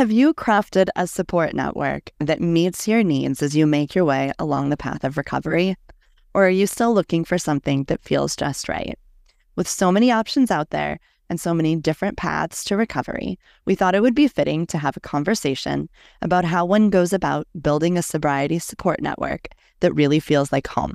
Have you crafted a support network that meets your needs as you make your way along the path of recovery? Or are you still looking for something that feels just right? With so many options out there and so many different paths to recovery, we thought it would be fitting to have a conversation about how one goes about building a sobriety support network that really feels like home.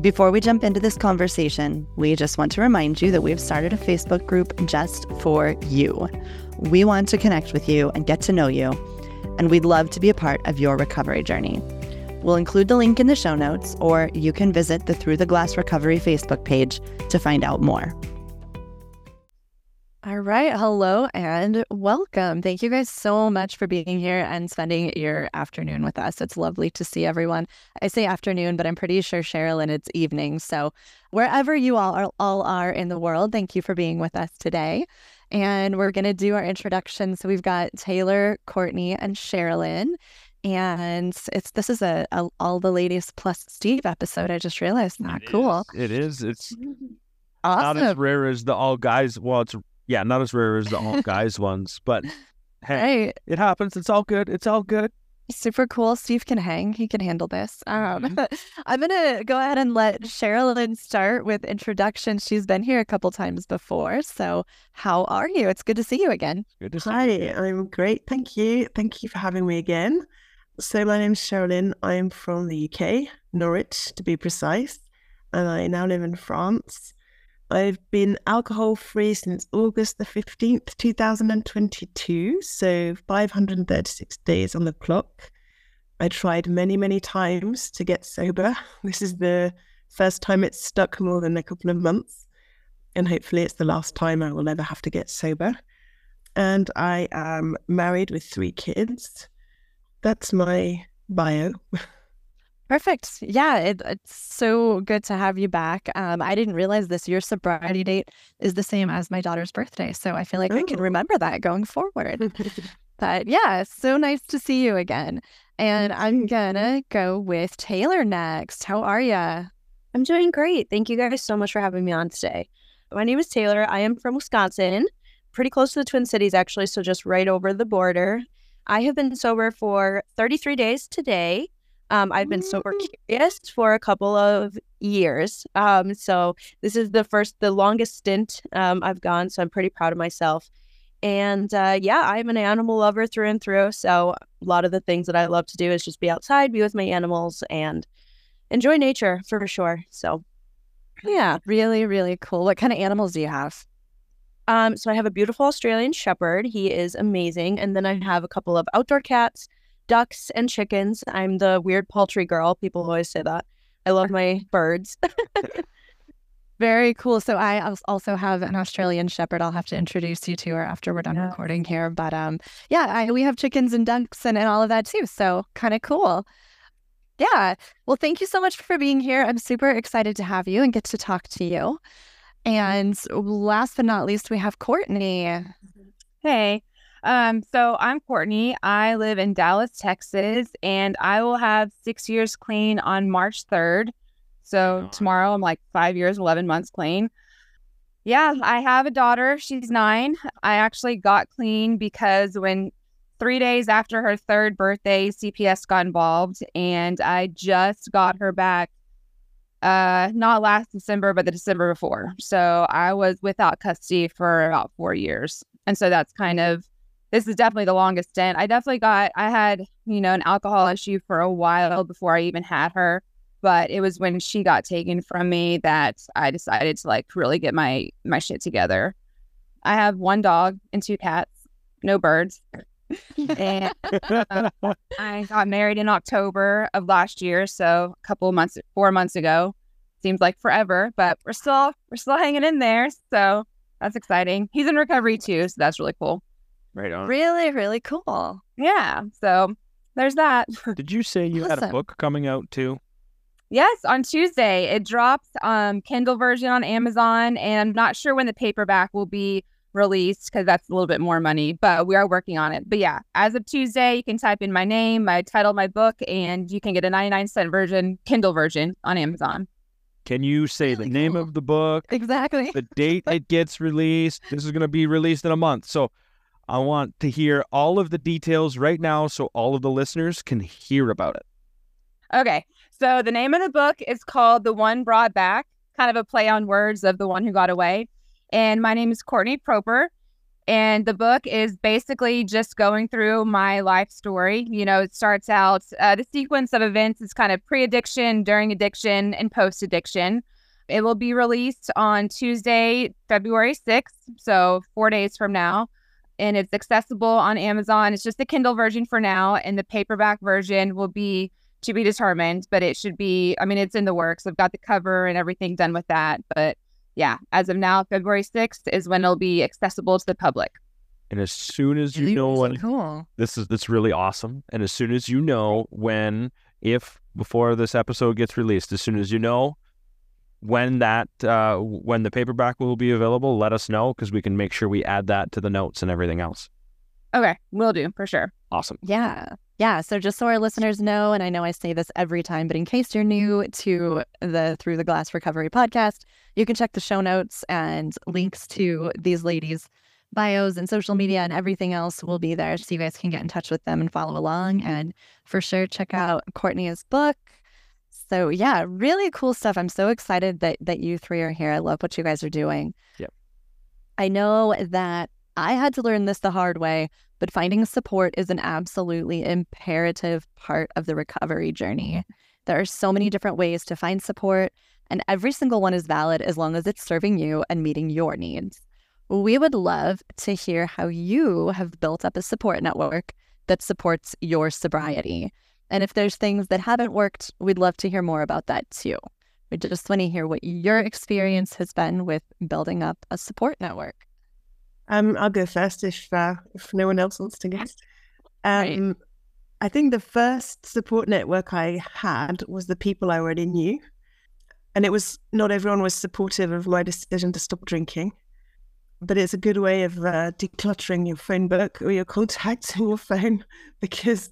Before we jump into this conversation, we just want to remind you that we've started a Facebook group just for you. We want to connect with you and get to know you, and we'd love to be a part of your recovery journey. We'll include the link in the show notes, or you can visit the Through the Glass Recovery Facebook page to find out more. All right. Hello and welcome. Thank you guys so much for being here and spending your afternoon with us. It's lovely to see everyone. I say afternoon, but I'm pretty sure, Sherralynn, it's evening. So wherever you all are, all are in the world, thank you for being with us today. And we're going to do our introduction. So we've got Taylor, Courtney, and Sherralynn. And it's this is a, a all the ladies plus Steve episode. I just realized that. It cool. Is. It is. It's awesome. not as rare as the all guys. Well, it's yeah, not as rare as the all guys ones, but hey, Right. it happens. It's all good. It's all good. Super cool. Steve can hang. He can handle this. Um, Mhm. I'm going to go ahead and let Sherralynn start with introduction. She's been here a couple times before. So, how are you? It's good to see you again. Good to see. you. Hi, I'm great. Thank you. Thank you for having me again. So, my name's Sherralynn. I'm from the UK, Norwich to be precise, and I now live in France. I've been alcohol free since August the 15th, 2022. So, 536 days on the clock. I tried many, many times to get sober. This is the first time it's stuck more than a couple of months. And hopefully, it's the last time I will ever have to get sober and I am married with three kids. That's my bio. Perfect. Yeah, it, it's so good to have you back. Um, I didn't realize this. Your sobriety date is the same as my daughter's birthday. So, I feel like I can Oh. remember that going forward. But yeah, so nice to see you again. And I'm gonna go with Taylor next. How are ya? I'm doing great. Thank you guys so much for having me on today. My name is Taylor. I am from Wisconsin, pretty close to the Twin Cities, actually, so just right over the border. I have been sober for 33 days today. Um, I've been sober curious for a couple of years. Um, so this is the first, the longest stint um, I've gone. So I'm pretty proud of myself. And uh, yeah, I'm an animal lover through and through. So a lot of the things that I love to do is just be outside, be with my animals, and enjoy nature for sure. So yeah. Really, really cool. What kind of animals do you have? Um, so I have a beautiful Australian Shepherd. He is amazing. And then I have a couple of outdoor cats, ducks, and chickens. I'm the weird poultry girl. People always say that. I love my birds. Very cool. So I also have an Australian Shepherd. I'll have to introduce you to her after we're done Yeah. recording here. But um, yeah, I, we have chickens and ducks and, and all of that too. So kind of cool. Yeah. Well, thank you so much for being here. I'm super excited to have you and get to talk to you. And last but not least, we have Courtney. Hey, um, so I'm Courtney. I live in Dallas, Texas, and I will have six years clean on March 3rd. So tomorrow I'm like five years, 11 months clean. Yeah, I have a daughter. She's nine. I actually got clean because when three days after her third birthday, CPS got involved, and I just got her back uh not last December, but the December before. So I was without custody for about four years. And so that's kind of this is definitely the longest stint. I definitely got I had, you know, an alcohol issue for a while before I even had her. But it was when she got taken from me that I decided to like really get my my shit together. I have one dog and two cats, no birds. and um, I got married in October of last year, so a couple of months, four months ago. Seems like forever, but we're still we're still hanging in there. So that's exciting. He's in recovery too, so that's really cool. Right on. Really, really cool. Yeah. So there's that. Did you say you had a book coming out too? Yes, on Tuesday it drops um Kindle version on Amazon, and I'm not sure when the paperback will be released because that's a little bit more money, but we are working on it. But yeah, as of Tuesday, you can type in my name, my title, my book, and you can get a 99 cent version, Kindle version on Amazon. Can you say the Really name cool. of the book, Exactly. the date it gets released? This is going to be released in a month. So I want to hear all of the details right now so all of the listeners can hear about it. Okay, so the name of the book is called The One Brought Back, kind of a play on words of the one who got away. And my name is Courtney Proper. And the book is basically just going through my life story. You know, it starts out, uh, the sequence of events is kind of pre addiction, during addiction, and post addiction. It will be released on Tuesday, February 6th, so four days from now. And it's accessible on Amazon. It's just the Kindle version for now. And the paperback version will be to be determined, but it should be, I mean, it's in the works. I've got the cover and everything done with that. But yeah, as of now, February 6th is when it'll be accessible to the public. And as soon as you know when cool. this is that's really awesome, and as soon as you know when, if before this episode gets released, as soon as you know when that uh, when the paperback will be available, let us know because we can make sure we add that to the notes and everything else. Okay, will do for sure. Awesome. Yeah. Yeah. So just so our listeners know, and I know I say this every time, but in case you're new to the Through the Glass Recovery podcast, you can check the show notes and links to these ladies' bios and social media and everything else will be there. So you guys can get in touch with them and follow along. And for sure, check out Courtney's book. So yeah, really cool stuff. I'm so excited that that you three are here. I love what you guys are doing. Yep. I know that I had to learn this the hard way, but finding support is an absolutely imperative part of the recovery journey. There are so many different ways to find support, and every single one is valid as long as it's serving you and meeting your needs. We would love to hear how you have built up a support network that supports your sobriety. And if there's things that haven't worked, we'd love to hear more about that too. We just want to hear what your experience has been with building up a support network. Um, I'll go first if uh, if no one else wants to go. Right. Um, I think the first support network I had was the people I already knew, and it was not everyone was supportive of my decision to stop drinking, but it's a good way of uh, decluttering your phone book or your contacts in your phone because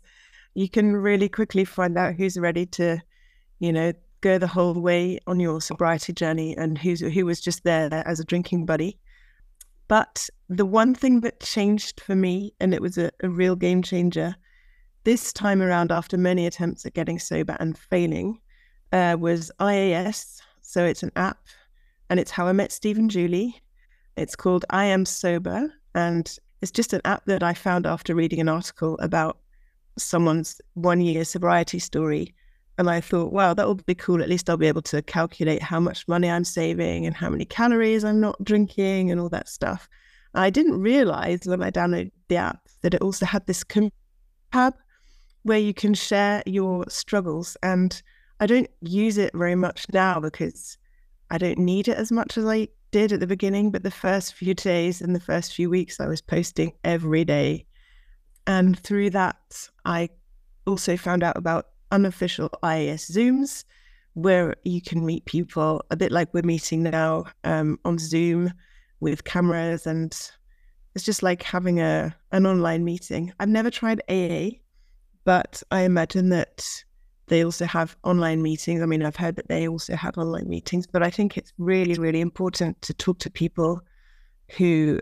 you can really quickly find out who's ready to, you know, go the whole way on your sobriety journey and who's who was just there as a drinking buddy. But the one thing that changed for me, and it was a, a real game changer, this time around, after many attempts at getting sober and failing, uh, was IAS. So it's an app, and it's how I met Steve and Julie. It's called I Am Sober, and it's just an app that I found after reading an article about someone's one year sobriety story. And I thought, wow, that would be cool. At least I'll be able to calculate how much money I'm saving and how many calories I'm not drinking and all that stuff. I didn't realize when I downloaded the app that it also had this tab where you can share your struggles. And I don't use it very much now because I don't need it as much as I did at the beginning. But the first few days and the first few weeks, I was posting every day. And through that, I also found out about unofficial IAS Zooms where you can meet people a bit like we're meeting now um, on Zoom with cameras and it's just like having a an online meeting. I've never tried AA, but I imagine that they also have online meetings. I mean, I've heard that they also have online meetings, but I think it's really, really important to talk to people who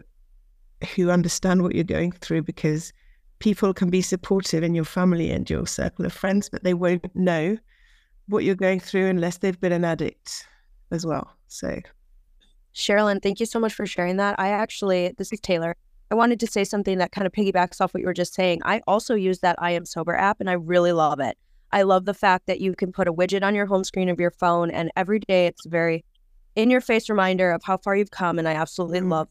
who understand what you're going through because people can be supportive in your family and your circle of friends, but they won't know what you're going through unless they've been an addict as well. So Sherralynn, thank you so much for sharing that. I actually, this is Taylor. I wanted to say something that kind of piggybacks off what you were just saying. I also use that I Am Sober app and I really love it. I love the fact that you can put a widget on your home screen of your phone and every day it's a very in your face reminder of how far you've come. And I absolutely Mhm. love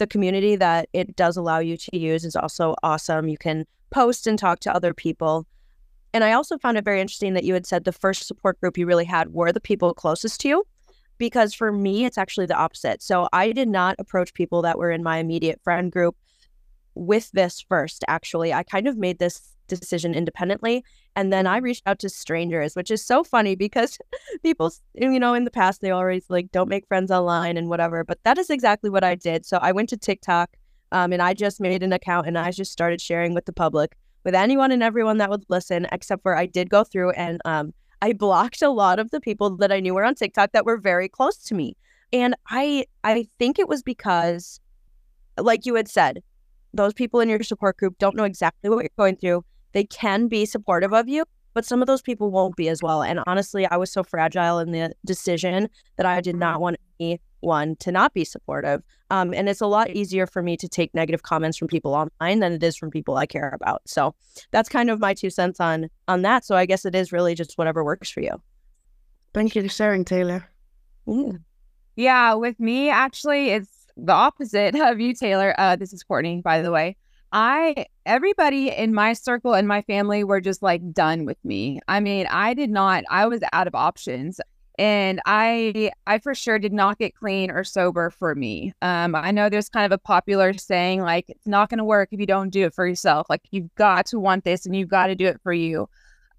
the community that it does allow you to use is also awesome. You can post and talk to other people. And I also found it very interesting that you had said the first support group you really had were the people closest to you because for me it's actually the opposite so i did not approach people that were in my immediate friend group with this first, actually. I kind of made this decision independently. And then I reached out to strangers, which is so funny because people, you know, in the past, they always like don't make friends online and whatever. But that is exactly what I did. So I went to TikTok um, and I just made an account and I just started sharing with the public, with anyone and everyone that would listen, except for I did go through and um, I blocked a lot of the people that I knew were on TikTok that were very close to me. And I I think it was because like you had said, those people in your support group don't know exactly what you're going through. They can be supportive of you, but some of those people won't be as well. And honestly, I was so fragile in the decision that I did not want anyone to not be supportive. Um, and it's a lot easier for me to take negative comments from people online than it is from people I care about. So that's kind of my two cents on on that. So I guess it is really just whatever works for you. Thank you for sharing, Taylor. Yeah, yeah with me, actually, it's the opposite of you, Taylor. Uh, this is Courtney, by the way. I everybody in my circle and my family were just like done with me. I mean, I did not I was out of options and I I for sure did not get clean or sober for me. Um I know there's kind of a popular saying like it's not going to work if you don't do it for yourself. Like you've got to want this and you've got to do it for you.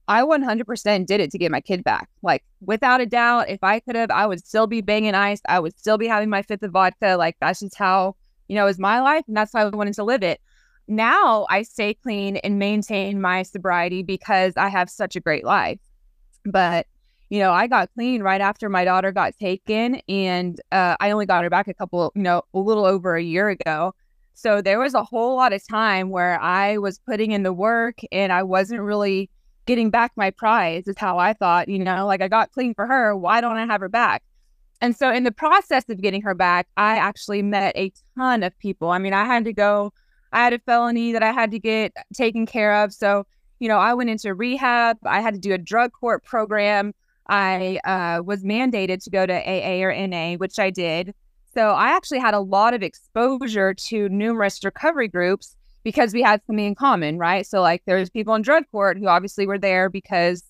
I 100% did it to get my kid back. Like without a doubt, if I could have, I would still be banging ice. I would still be having my fifth of vodka. Like that's just how, you know, is my life. And that's how I wanted to live it now I stay clean and maintain my sobriety because I have such a great life. But, you know, I got clean right after my daughter got taken and uh, I only got her back a couple, you know, a little over a year ago. So there was a whole lot of time where I was putting in the work and I wasn't really getting back my prize, is how I thought, you know, like I got clean for her. Why don't I have her back? And so in the process of getting her back, I actually met a ton of people. I mean, I had to go I had a felony that I had to get taken care of. So, you know, I went into rehab. I had to do a drug court program. I uh, was mandated to go to AA or NA, which I did. So I actually had a lot of exposure to numerous recovery groups because we had something in common, right? So like there's people in drug court who obviously were there because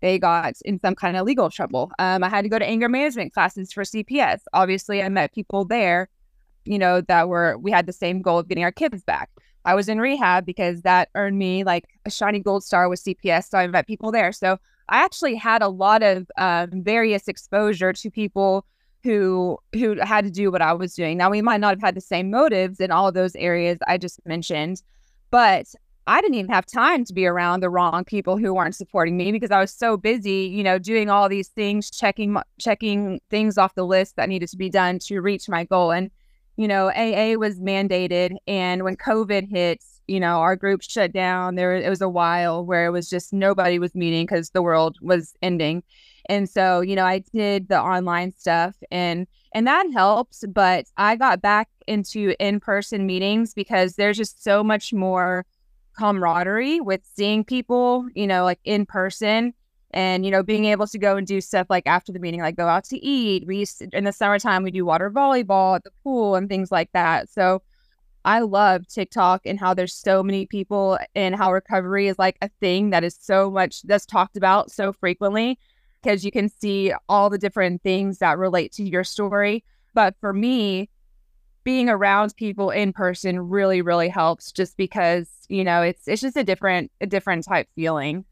they got in some kind of legal trouble. Um, I had to go to anger management classes for CPS. Obviously, I met people there you know, that were, we had the same goal of getting our kids back. I was in rehab because that earned me like a shiny gold star with CPS. So I met people there. So I actually had a lot of um, various exposure to people who who had to do what I was doing. Now we might not have had the same motives in all of those areas I just mentioned, but I didn't even have time to be around the wrong people who weren't supporting me because I was so busy, you know, doing all these things, checking checking things off the list that needed to be done to reach my goal. And you know, AA was mandated. And when COVID hit, you know, our group shut down. There it was a while where it was just nobody was meeting because the world was ending. And so, you know, I did the online stuff and and that helps, but I got back into in-person meetings because there's just so much more camaraderie with seeing people, you know, like in person and you know being able to go and do stuff like after the meeting like go out to eat we used to, in the summertime we do water volleyball at the pool and things like that. So i love tiktok and how there's so many people and how recovery is like a thing that is so much that's talked about so frequently because you can see all the different things that relate to your story. But for me being around people in person really really helps just because you know it's it's just a different a different type feeling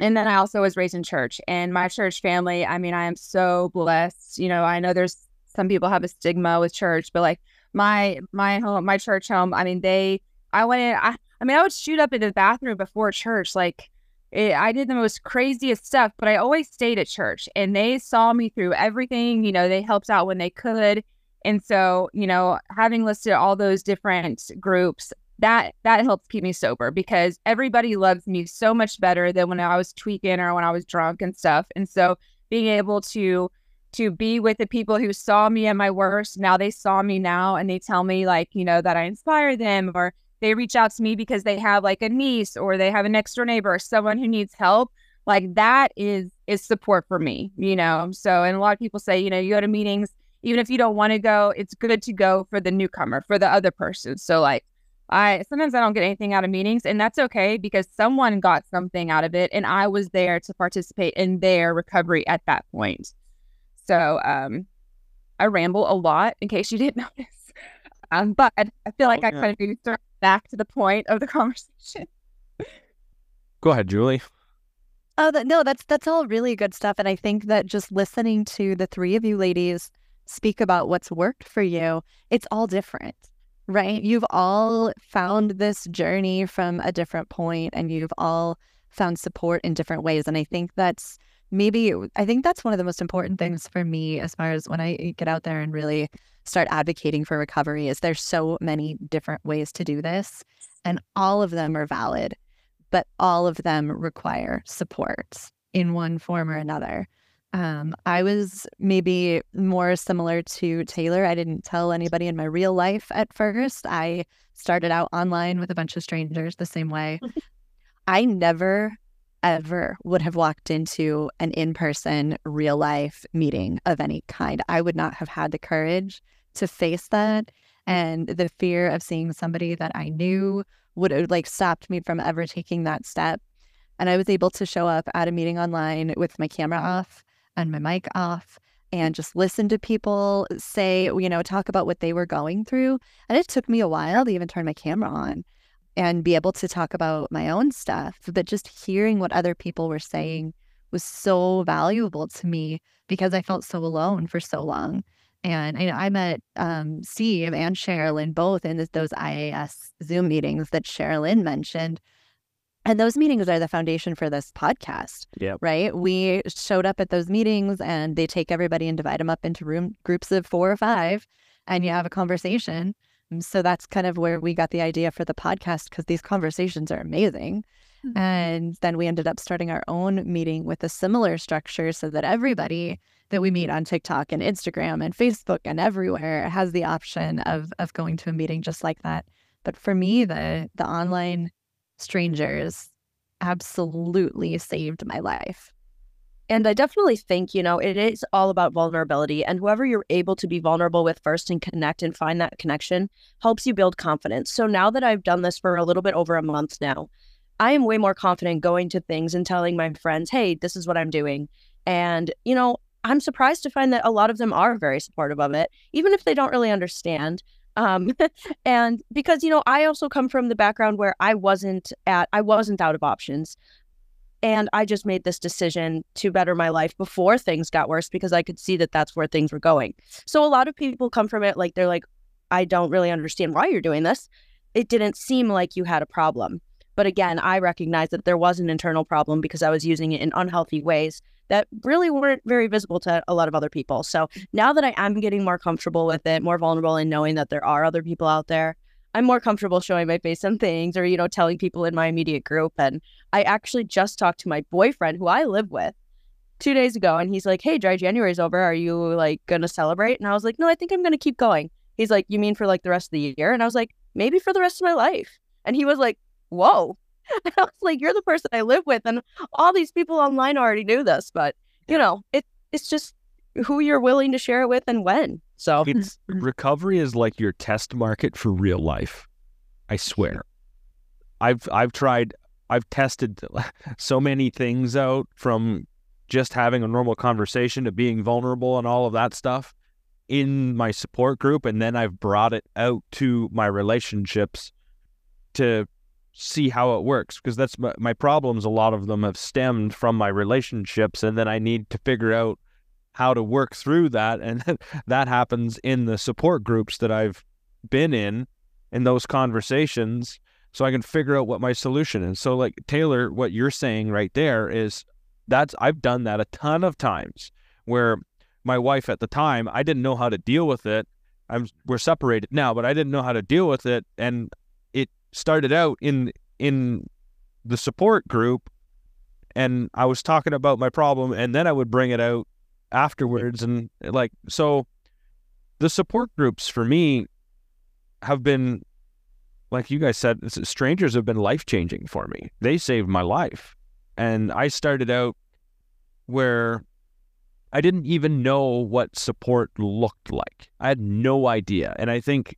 and then I also was raised in church and my church family. I mean, I am so blessed. You know, I know there's some people have a stigma with church, but like my my home, my church home. I mean, they. I went in. I, I mean, I would shoot up in the bathroom before church. Like, it, I did the most craziest stuff, but I always stayed at church, and they saw me through everything. You know, they helped out when they could. And so, you know, having listed all those different groups, that that helps keep me sober because everybody loves me so much better than when I was tweaking or when I was drunk and stuff. And so being able to to be with the people who saw me at my worst, now they saw me now and they tell me like, you know, that I inspire them or they reach out to me because they have like a niece or they have an door neighbor or someone who needs help. Like that is is support for me, you know. So and a lot of people say, you know, you go to meetings even if you don't want to go, it's good to go for the newcomer, for the other person. So like I sometimes I don't get anything out of meetings, and that's okay because someone got something out of it, and I was there to participate in their recovery at that point. So, um, I ramble a lot in case you didn't notice. Um, but I feel like I Okay. kind of need to throw back to the point of the conversation. Go ahead, Julie. Oh, that, no, that's that's all really good stuff, and I think that just listening to the three of you ladies speak about what's worked for you, it's all different, right? You've all found this journey from a different point, and you've all found support in different ways, and I think that's maybe I think that's one of the most important things for me as far as when I eh, get out there and really start advocating for recovery is there's so many different ways to do this, and all of them are valid but all of them require support in one form or another. Um, I was maybe more similar to Taylor. I didn't tell anybody in my real life at first. I started out online with a bunch of strangers the same way. I never, ever would have walked into an in person, real life meeting of any kind. I would not have had the courage to face that. And the fear of seeing somebody that I knew would have like stopped me from ever taking that step. And I was able to show up at a meeting online with my camera off and my mic off and just listen to people say, you know, talk about what they were going through. And it took me a while to even turn my camera on and be able to talk about my own stuff. But just hearing what other people were saying was so valuable to me because I felt so alone for so long. And I, I met um, Steve and Sherralynn both in this, those IAS Zoom meetings that Sherralynn mentioned. And those meetings are the foundation for this podcast, Yeah. right? We showed up at those meetings and they take everybody and divide them up into room groups of four or five, and you have a conversation. Mm, so that's kind of where we got the idea for the podcast because these conversations are amazing. Mm-hmm. And then we ended up starting our own meeting with a similar structure so that everybody that we meet on TikTok and Instagram and Facebook and everywhere has the option of of going to a meeting just like that. But for me, the the online strangers absolutely saved my life. And I definitely think, you know, it is all about vulnerability. And whoever you're able to be vulnerable with first and connect and find that connection helps you build confidence. So now that I've done this for a little bit over a month now, I am way more confident going to things and telling my friends, hey, this is what I'm doing. And, you know, I'm surprised to find that a lot of them are very supportive of it, even if they don't really understand. Um, and because, you know, I also come from the background where I wasn't at, I wasn't out of options. And I just made this decision to better my life before things got worse because I could see that that's where things were going. So a lot of people come from it like they're like, I don't really understand why you're doing this. It didn't seem like you had a problem. But again, I recognized that there was an internal problem because I was using it in unhealthy ways that really weren't very visible to a lot of other people. So now that I am getting more comfortable with it, more vulnerable and knowing that there are other people out there, I'm more comfortable showing my face on things or, you know, telling people in my immediate group. And I actually just talked to my boyfriend who I live with two days ago and he's like, Hey, dry January's over. Are you like gonna celebrate? And I was like, No, I think I'm gonna keep going. He's like, You mean for like the rest of the year? And I was like, Maybe for the rest of my life. And he was like, Whoa. And I was like, You're the person I live with. And all these people online already knew this, but you know, it it's just who you're willing to share it with and when. So It's mm-hmm. recovery is like your test market for real life. I swear. I've I've tried I've tested so many things out from just having a normal conversation to being vulnerable and all of that stuff in my support group and then I've brought it out to my relationships to see how it works because that's my, my problems a lot of them have stemmed from my relationships and then I need to figure out how to work through that and that happens in the support groups that I've been in in those conversations so I can figure out what my solution is. So like Taylor what you're saying right there is that's I've done that a ton of times where my wife at the time I didn't know how to deal with it. I'm we're separated now, but I didn't know how to deal with it and started out in in the support group and I was talking about my problem and then I would bring it out afterwards and like so the support groups for me have been like you guys said strangers have been life changing for me. They saved my life. And i started out where i didn't even know what support looked like. I had no idea. And i think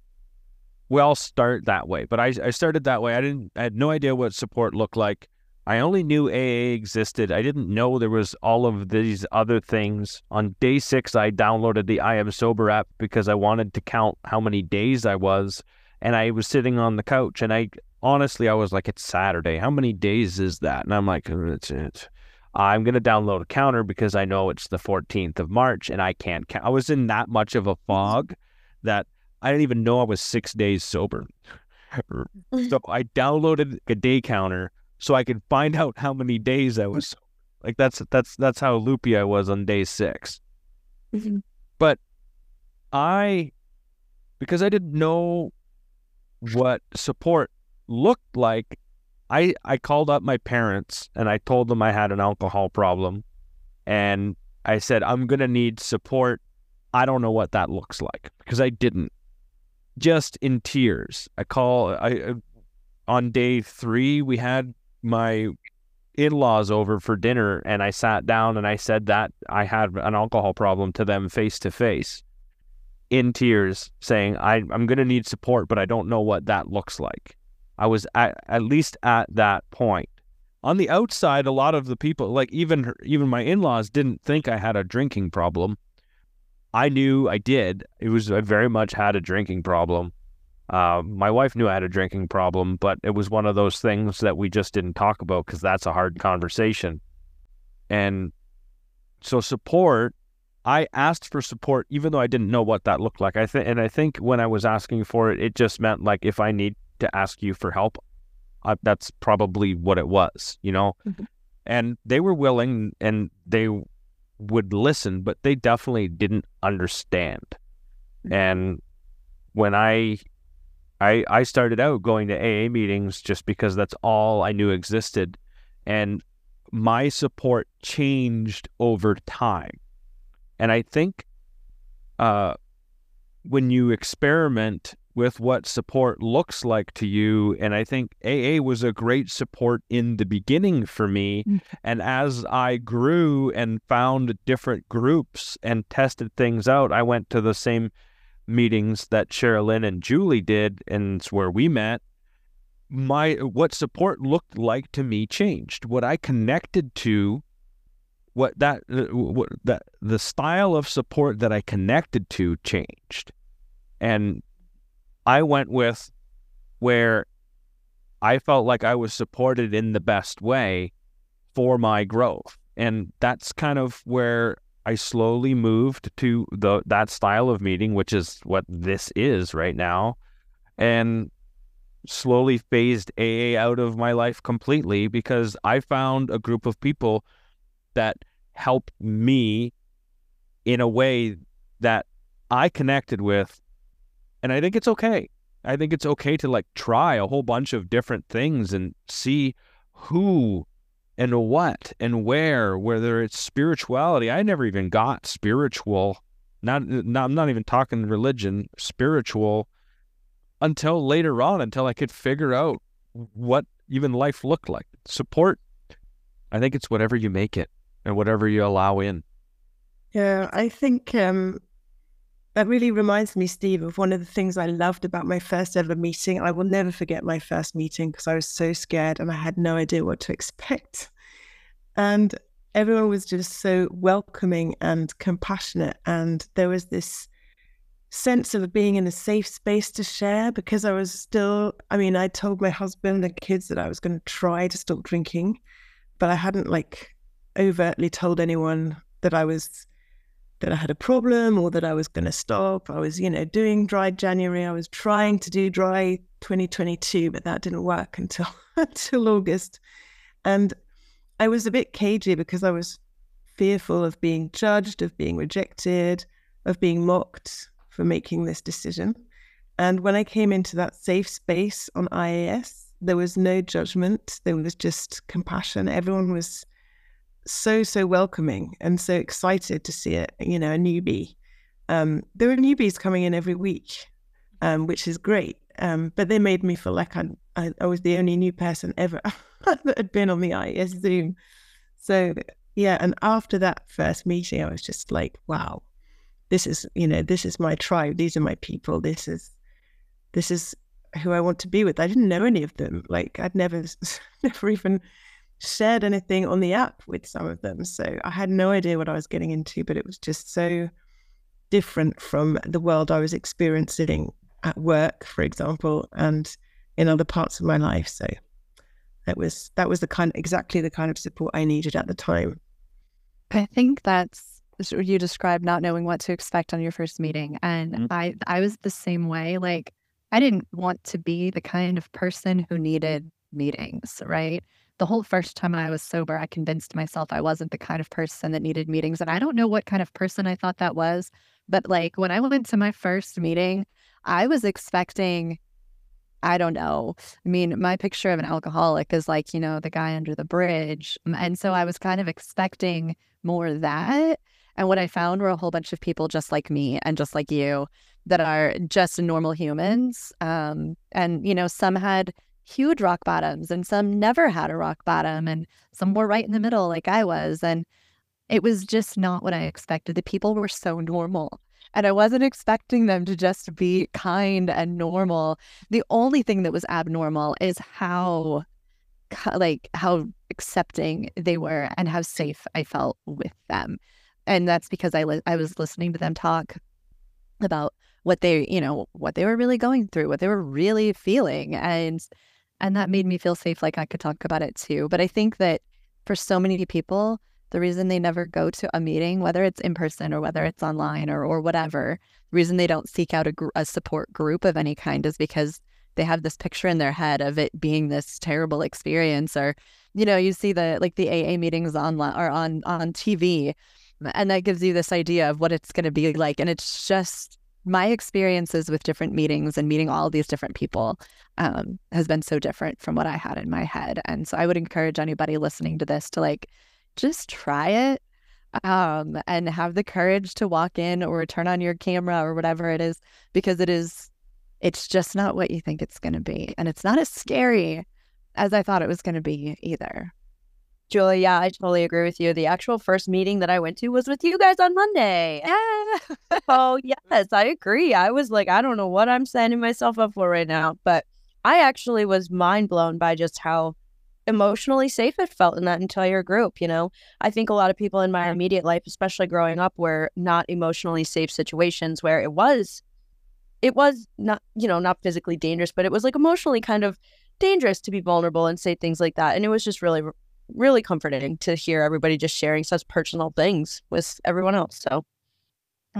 we all start that way but i, I started that way i didn't i had no idea what support looked like I only knew AA existed. I didn't know there was all of these other things. On day six, I downloaded the I Am Sober app because I wanted to count how many days I was. And I was sitting on the couch and I honestly, I was like, it's Saturday. How many days is that? And I'm like, uh, it's, it's, I'm going to download a counter because I know it's the 14th of March and I can't count. I was in that much of a fog that I didn't even know I was six days sober. so I downloaded a day counter so I could find out how many days I was. Like that's that's that's how loopy I was on day 6 mm-hmm. But I, because I didn't know what support looked like, I I called up my parents and I told them I had an alcohol problem, and I said I'm gonna need support. I don't know what that looks like because I didn't. Just in tears, I call. I on day three we had my in-laws over for dinner and I sat down and I said that I had an alcohol problem to them face to face in tears saying I, I'm going to need support, but I don't know what that looks like. I was at, at least at that point. On the outside, a lot of the people, like even even my in-laws, didn't think I had a drinking problem. I knew I did. It was I very much had a drinking problem. Uh, my wife knew I had a drinking problem, but it was one of those things that we just didn't talk about because that's a hard conversation. And so support, I asked for support even though I didn't know what that looked like. I think, and I think when I was asking for it, it just meant like if I need to ask you for help, uh, that's probably what it was, you know. Mm-hmm. And they were willing and they would listen, but they definitely didn't understand. Mm-hmm. And when I I I started out going to AA meetings just because that's all I knew existed and my support changed over time. And I think uh, when you experiment with what support looks like to you, and I think AA was a great support in the beginning for me. Mm-hmm. And as I grew and found different groups and tested things out, I went to the same meetings that Sherralynn and Julie did, and it's where we met, my what support looked like to me changed. What I connected to, what that uh, what that the style of support that I connected to changed, and I went with where I felt like I was supported in the best way for my growth, and that's kind of where I slowly moved to the that style of meeting, which is what this is right now, and slowly phased AA out of my life completely because I found a group of people that helped me in a way that I connected with. And I think it's okay. I think it's okay to like try a whole bunch of different things and see who and what and where, whether it's spirituality. I never even got spiritual. Not, not I'm not even talking religion, spiritual until later on, until I could figure out what even life looked like. Support, I think it's whatever you make it and whatever you allow in. Yeah, I think um, that really reminds me, Steve, of one of the things I loved about my first ever meeting. I will never forget my first meeting because I was so scared and I had no idea what to expect. And everyone was just so welcoming and compassionate. And there was this sense of being in a safe space to share because I was still, I mean, I told my husband and kids that I was going to try to stop drinking, but I hadn't like overtly told anyone that I was that I had a problem or that I was going to stop. I was, you know, doing dry January. I was trying to do dry 2022, but that didn't work until until August. And I was a bit cagey because I was fearful of being judged, of being rejected, of being mocked for making this decision. And when I came into that safe space on IAS, there was no judgment. There was just compassion. Everyone was so so welcoming and so excited to see it. You know, a newbie. Um, there were newbies coming in every week, um, which is great. Um, but they made me feel like I, I, I was the only new person ever that had been on the IAS Zoom. So yeah, and after that first meeting, I was just like, wow, this is you know this is my tribe. These are my people. This is this is who I want to be with. I didn't know any of them. Like I'd never never even shared anything on the app with some of them. So I had no idea what I was getting into, but it was just so different from the world I was experiencing at work, for example, and in other parts of my life. So that was that was the kind exactly the kind of support I needed at the time. I think that's what you described not knowing what to expect on your first meeting. And mm-hmm. I I was the same way. Like I didn't want to be the kind of person who needed meetings, right? The whole first time I was sober, I convinced myself I wasn't the kind of person that needed meetings. And I don't know what kind of person I thought that was. But like when I went to my first meeting, I was expecting, I don't know. I mean, my picture of an alcoholic is like, you know, the guy under the bridge. And so I was kind of expecting more of that. And what I found were a whole bunch of people just like me and just like you that are just normal humans. Um, and, you know, some had huge rock bottoms and some never had a rock bottom and some were right in the middle like I was. And it was just not what I expected. The people were so normal. And I wasn't expecting them to just be kind and normal. The only thing that was abnormal is how like how accepting they were and how safe I felt with them. And that's because I li- I was listening to them talk about what they, you know, what they were really going through, what they were really feeling and and that made me feel safe like I could talk about it too. But I think that for so many people, the reason they never go to a meeting, whether it's in person or whether it's online or, or whatever, the reason they don't seek out a, gr- a support group of any kind is because they have this picture in their head of it being this terrible experience or you know you see the like the aa meetings on or on on tv and that gives you this idea of what it's going to be like and it's just my experiences with different meetings and meeting all these different people um, has been so different from what i had in my head and so i would encourage anybody listening to this to like just try it um, and have the courage to walk in or turn on your camera or whatever it is, because it is, it's just not what you think it's going to be. And it's not as scary as I thought it was going to be either. Julie, yeah, I totally agree with you. The actual first meeting that I went to was with you guys on Monday. Yeah. oh, yes, I agree. I was like, I don't know what I'm signing myself up for right now, but I actually was mind blown by just how emotionally safe it felt in that entire group. You know, I think a lot of people in my immediate life, especially growing up, were not emotionally safe situations where it was, it was not, you know, not physically dangerous, but it was like emotionally kind of dangerous to be vulnerable and say things like that. And it was just really, really comforting to hear everybody just sharing such personal things with everyone else. So,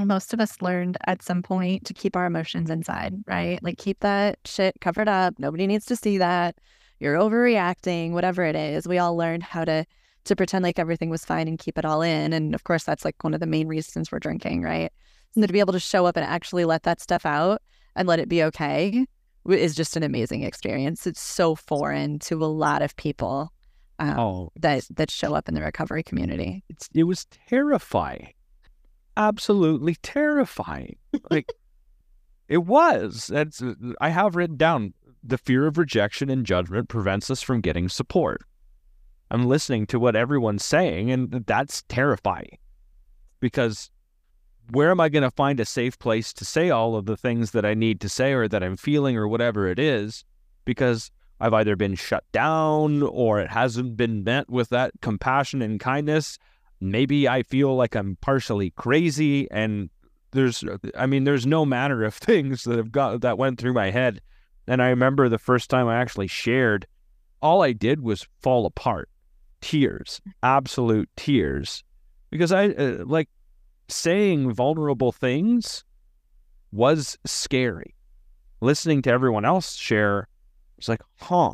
most of us learned at some point to keep our emotions inside, right? Like keep that shit covered up. Nobody needs to see that you're overreacting, whatever it is. We all learned how to to pretend like everything was fine and keep it all in. And of course, that's like one of the main reasons we're drinking, right? And to be able to show up and actually let that stuff out and let it be okay is just an amazing experience. It's so foreign to a lot of people um, oh, that that show up in the recovery community. It's, it was terrifying, absolutely terrifying. Like it was. That's I have written down the fear of rejection and judgment prevents us from getting support. I'm listening to what everyone's saying, and that's terrifying because where am I going to find a safe place to say all of the things that I need to say or that I'm feeling or whatever it is? Because I've either been shut down or it hasn't been met with that compassion and kindness. Maybe I feel like I'm partially crazy and there's I mean there's no manner of things that have got that went through my head and I remember the first time I actually shared, all I did was fall apart. Tears, absolute tears. Because I uh, like saying vulnerable things was scary. Listening to everyone else share, it's like, huh,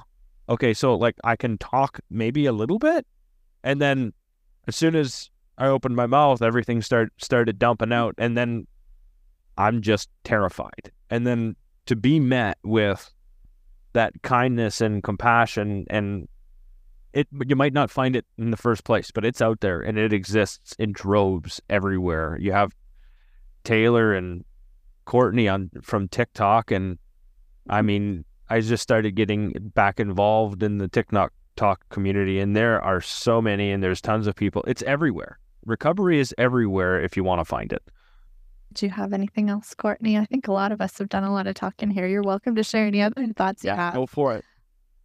okay, so like I can talk maybe a little bit. And then as soon as I opened my mouth, everything start, started dumping out. And then I'm just terrified. And then to be met with that kindness and compassion and it you might not find it in the first place but it's out there and it exists in droves everywhere you have taylor and courtney on from tiktok and i mean i just started getting back involved in the tiktok talk community and there are so many and there's tons of people it's everywhere recovery is everywhere if you want to find it do you have anything else, Courtney? I think a lot of us have done a lot of talking here. You're welcome to share any other thoughts yeah, you have. Go for it.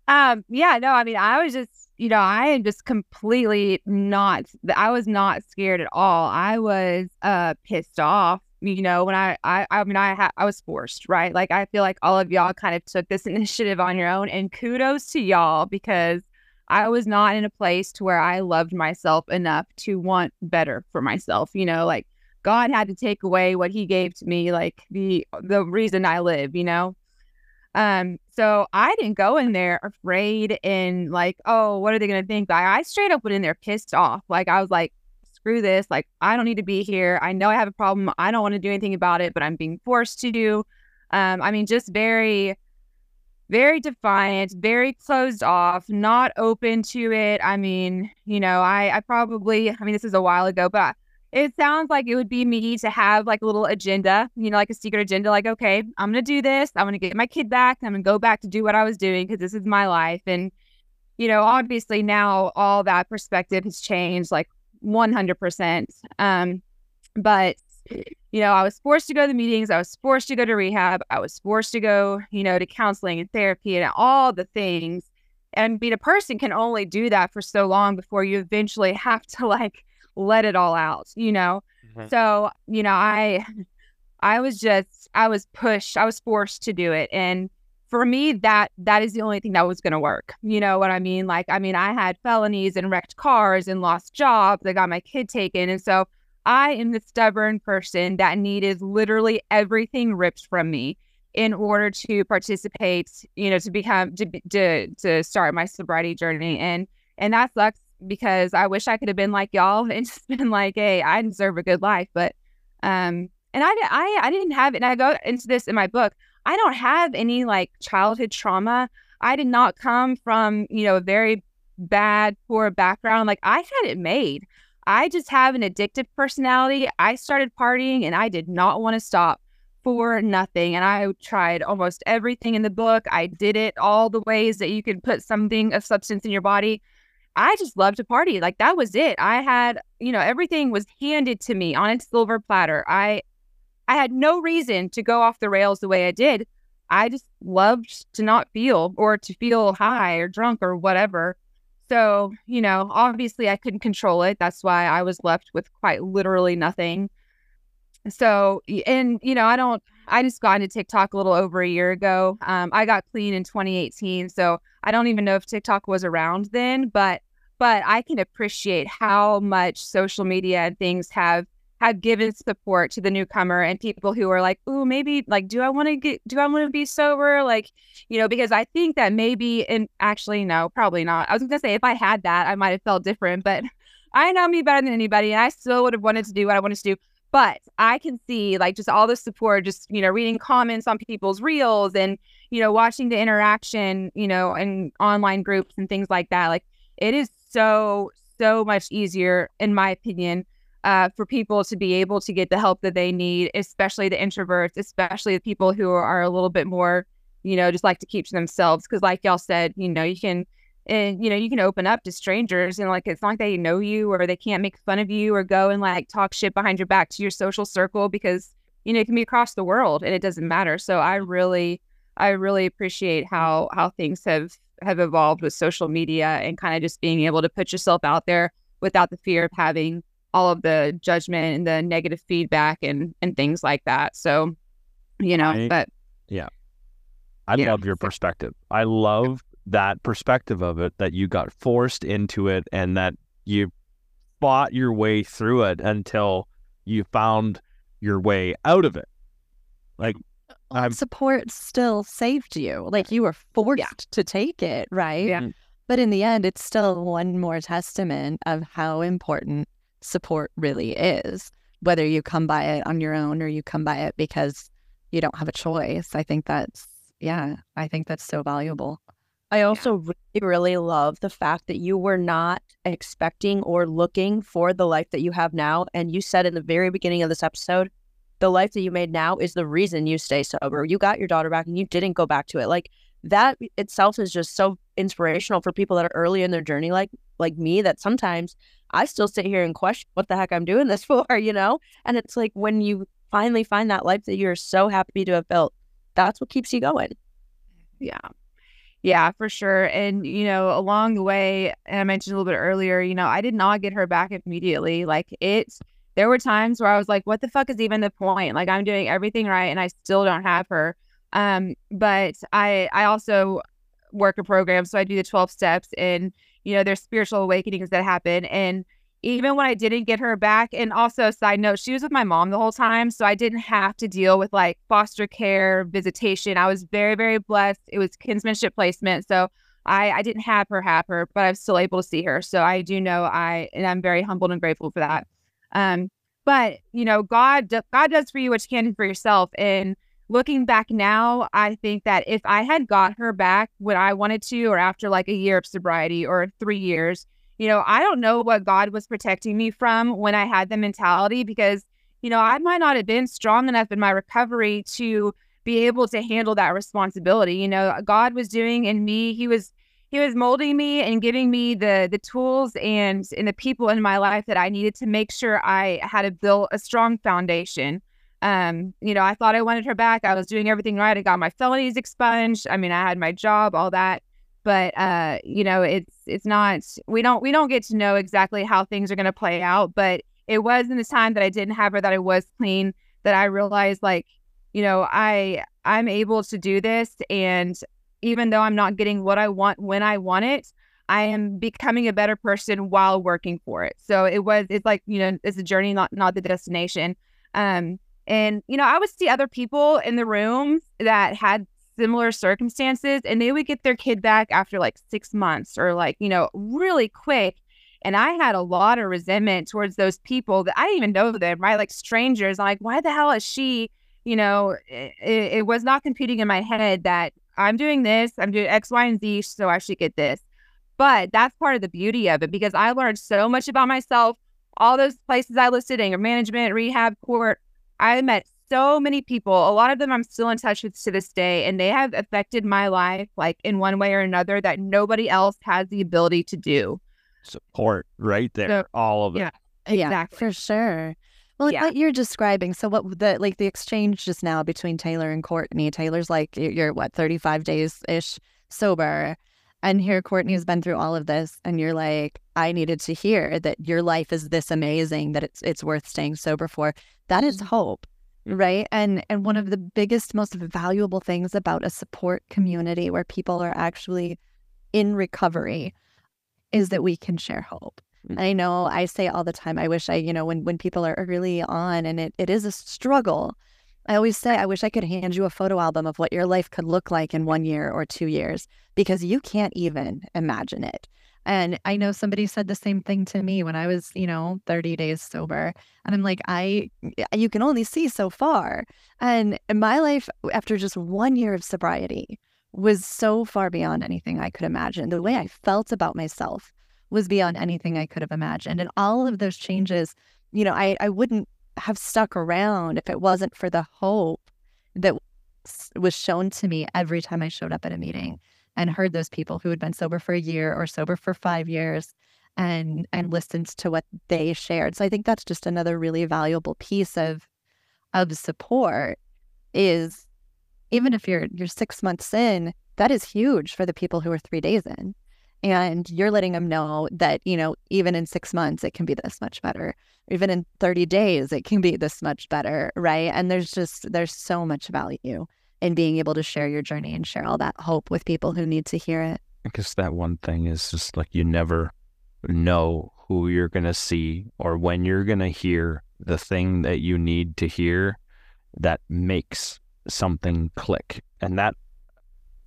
Um, yeah, no, I mean, I was just, you know, I am just completely not, I was not scared at all. I was uh pissed off, you know, when I, I, I mean, I, ha- I was forced, right? Like, I feel like all of y'all kind of took this initiative on your own, and kudos to y'all because I was not in a place to where I loved myself enough to want better for myself, you know, like God had to take away what he gave to me, like the the reason I live, you know. Um, so I didn't go in there afraid and like, oh, what are they gonna think? I, I straight up went in there pissed off. Like I was like, screw this. Like I don't need to be here. I know I have a problem. I don't want to do anything about it, but I'm being forced to do. Um, I mean, just very, very defiant, very closed off, not open to it. I mean, you know, I, I probably, I mean, this is a while ago, but it sounds like it would be me to have like a little agenda, you know, like a secret agenda, like, okay, I'm going to do this. I'm going to get my kid back. I'm going to go back to do what I was doing because this is my life. And, you know, obviously now all that perspective has changed like 100%. Um, but, you know, I was forced to go to the meetings. I was forced to go to rehab. I was forced to go, you know, to counseling and therapy and all the things. And being a person can only do that for so long before you eventually have to like let it all out, you know? Mm-hmm. So, you know, I I was just I was pushed, I was forced to do it. And for me, that that is the only thing that was gonna work. You know what I mean? Like, I mean, I had felonies and wrecked cars and lost jobs. I got my kid taken. And so I am the stubborn person that needed literally everything ripped from me in order to participate, you know, to become to to to start my sobriety journey. And and that sucks because I wish I could have been like y'all and just been like, hey, I deserve a good life. But um, and I I I didn't have it. And I go into this in my book. I don't have any like childhood trauma. I did not come from you know a very bad poor background. Like I had it made. I just have an addictive personality. I started partying and I did not want to stop for nothing. And I tried almost everything in the book. I did it all the ways that you could put something of substance in your body. I just loved to party. Like that was it. I had, you know, everything was handed to me on a silver platter. I I had no reason to go off the rails the way I did. I just loved to not feel or to feel high or drunk or whatever. So, you know, obviously I couldn't control it. That's why I was left with quite literally nothing. So, and, you know, I don't, I just got into TikTok a little over a year ago. Um, I got clean in 2018. So I don't even know if TikTok was around then, but but I can appreciate how much social media and things have have given support to the newcomer and people who are like, oh, maybe like, do I want to get, do I want to be sober? Like, you know, because I think that maybe, and actually, no, probably not. I was gonna say if I had that, I might have felt different, but I know me better than anybody, and I still would have wanted to do what I wanted to do. But I can see like just all the support, just you know, reading comments on people's reels and you know, watching the interaction, you know, and online groups and things like that. Like, it is so, so much easier, in my opinion, uh, for people to be able to get the help that they need, especially the introverts, especially the people who are a little bit more, you know, just like to keep to themselves. Because, like y'all said, you know, you can, and you know, you can open up to strangers, and like it's not like they know you or they can't make fun of you or go and like talk shit behind your back to your social circle because you know it can be across the world and it doesn't matter. So I really, I really appreciate how how things have have evolved with social media and kind of just being able to put yourself out there without the fear of having all of the judgment and the negative feedback and and things like that. So, you know, I, but yeah. I yeah. love your perspective. I love that perspective of it that you got forced into it and that you fought your way through it until you found your way out of it. Like I'm, support still saved you. Like you were forced yeah. to take it, right? Yeah. Mm. But in the end, it's still one more testament of how important support really is, whether you come by it on your own or you come by it because you don't have a choice. I think that's, yeah, I think that's so valuable. I also yeah. really, really love the fact that you were not expecting or looking for the life that you have now. And you said in the very beginning of this episode, the life that you made now is the reason you stay sober. You got your daughter back and you didn't go back to it. Like that itself is just so inspirational for people that are early in their journey like like me that sometimes I still sit here and question what the heck I'm doing this for, you know? And it's like when you finally find that life that you're so happy to have built, that's what keeps you going. Yeah. Yeah, for sure. And, you know, along the way, and I mentioned a little bit earlier, you know, I did not get her back immediately. Like it, there were times where I was like, what the fuck is even the point? Like I'm doing everything right and I still don't have her. Um, but I, I also work a program. So I do the 12 steps and, you know, there's spiritual awakenings that happen. And even when I didn't get her back, and also, side note, she was with my mom the whole time. So I didn't have to deal with like foster care, visitation. I was very, very blessed. It was kinsmanship placement. So I, I didn't have her have her, but I was still able to see her. So I do know I, and I'm very humbled and grateful for that. Um, but you know, God, God does for you what you can do for yourself. And looking back now, I think that if I had got her back when I wanted to, or after like a year of sobriety or three years, you know, I don't know what God was protecting me from when I had the mentality because, you know, I might not have been strong enough in my recovery to be able to handle that responsibility. You know, God was doing in me, He was he was molding me and giving me the the tools and and the people in my life that I needed to make sure I had to build a strong foundation. Um, you know, I thought I wanted her back. I was doing everything right. I got my felonies expunged. I mean, I had my job, all that but uh you know it's it's not we don't we don't get to know exactly how things are going to play out but it was in the time that i didn't have her that i was clean that i realized like you know i i'm able to do this and even though i'm not getting what i want when i want it i am becoming a better person while working for it so it was it's like you know it's a journey not not the destination um and you know i would see other people in the room that had similar circumstances and they would get their kid back after like six months or like, you know, really quick. And I had a lot of resentment towards those people that I didn't even know them, right? Like strangers. I'm like, why the hell is she? You know, it, it was not computing in my head that I'm doing this, I'm doing X, Y, and Z, so I should get this. But that's part of the beauty of it because I learned so much about myself. All those places I listed anger management, rehab, court, I met so many people. A lot of them I'm still in touch with to this day, and they have affected my life like in one way or another that nobody else has the ability to do. Support right there, so, all of it. Yeah, exactly. Yeah, for sure. Well, yeah. what you're describing, so what the like the exchange just now between Taylor and Courtney. Taylor's like you're what 35 days ish sober, and here Courtney has been through all of this, and you're like, I needed to hear that your life is this amazing that it's it's worth staying sober for. That is mm-hmm. hope right and and one of the biggest most valuable things about a support community where people are actually in recovery is that we can share hope mm. i know i say all the time i wish i you know when when people are early on and it, it is a struggle i always say i wish i could hand you a photo album of what your life could look like in one year or two years because you can't even imagine it and I know somebody said the same thing to me when I was, you know, 30 days sober. And I'm like, I, you can only see so far. And my life after just one year of sobriety was so far beyond anything I could imagine. The way I felt about myself was beyond anything I could have imagined. And all of those changes, you know, I, I wouldn't have stuck around if it wasn't for the hope that was shown to me every time I showed up at a meeting and heard those people who had been sober for a year or sober for five years and and listened to what they shared. So I think that's just another really valuable piece of of support is even if you're you're six months in, that is huge for the people who are three days in. And you're letting them know that, you know, even in six months, it can be this much better. Even in 30 days, it can be this much better. Right. And there's just, there's so much value in being able to share your journey and share all that hope with people who need to hear it. I guess that one thing is just like you never know who you're going to see or when you're going to hear the thing that you need to hear that makes something click. And that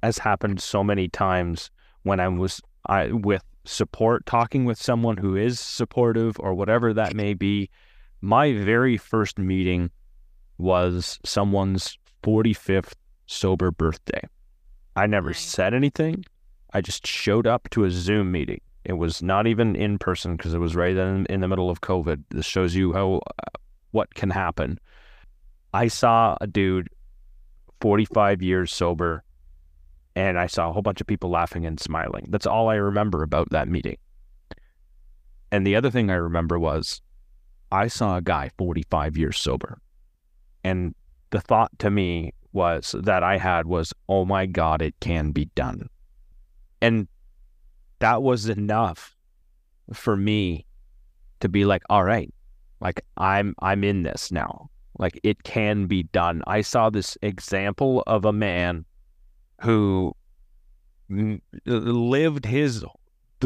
has happened so many times when I was I with support talking with someone who is supportive or whatever that may be. My very first meeting was someone's 45th sober birthday. I never said anything. I just showed up to a Zoom meeting. It was not even in person because it was right in, in the middle of COVID. This shows you how uh, what can happen. I saw a dude 45 years sober and I saw a whole bunch of people laughing and smiling. That's all I remember about that meeting. And the other thing I remember was I saw a guy 45 years sober. And the thought to me was that I had was, oh my God, it can be done. And that was enough for me to be like, all right, like I'm I'm in this now. Like it can be done. I saw this example of a man who lived his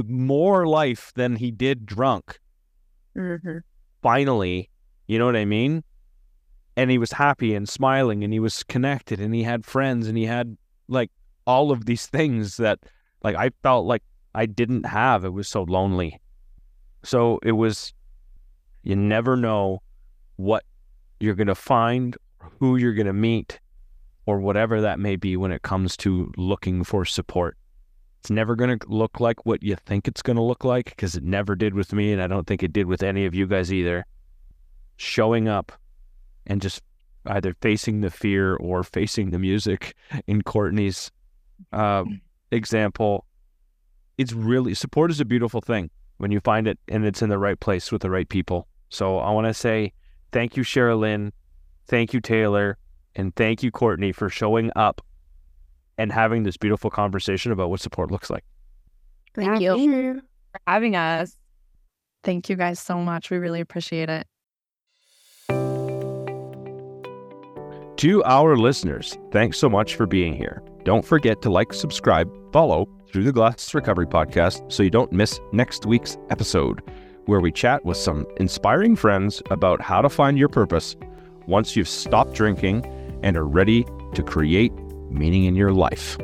more life than he did drunk. Mm-hmm. Finally, you know what I mean? And he was happy and smiling and he was connected and he had friends and he had like all of these things that like I felt like I didn't have. It was so lonely. So it was you never know what you're going to find, who you're going to meet, or whatever that may be when it comes to looking for support. It's never going to look like what you think it's going to look like because it never did with me. And I don't think it did with any of you guys either. Showing up and just either facing the fear or facing the music in Courtney's uh, example. It's really support is a beautiful thing when you find it and it's in the right place with the right people. So I want to say thank you, Sherralynn. Thank you, Taylor. And thank you, Courtney, for showing up and having this beautiful conversation about what support looks like. Thank Yeah, you. for having us. Thank you guys so much. We really appreciate it. To our listeners, thanks so much for being here. Don't forget to like, subscribe, follow through the Glass Recovery Podcast so you don't miss next week's episode, where we chat with some inspiring friends about how to find your purpose once you've stopped drinking and are ready to create meaning in your life.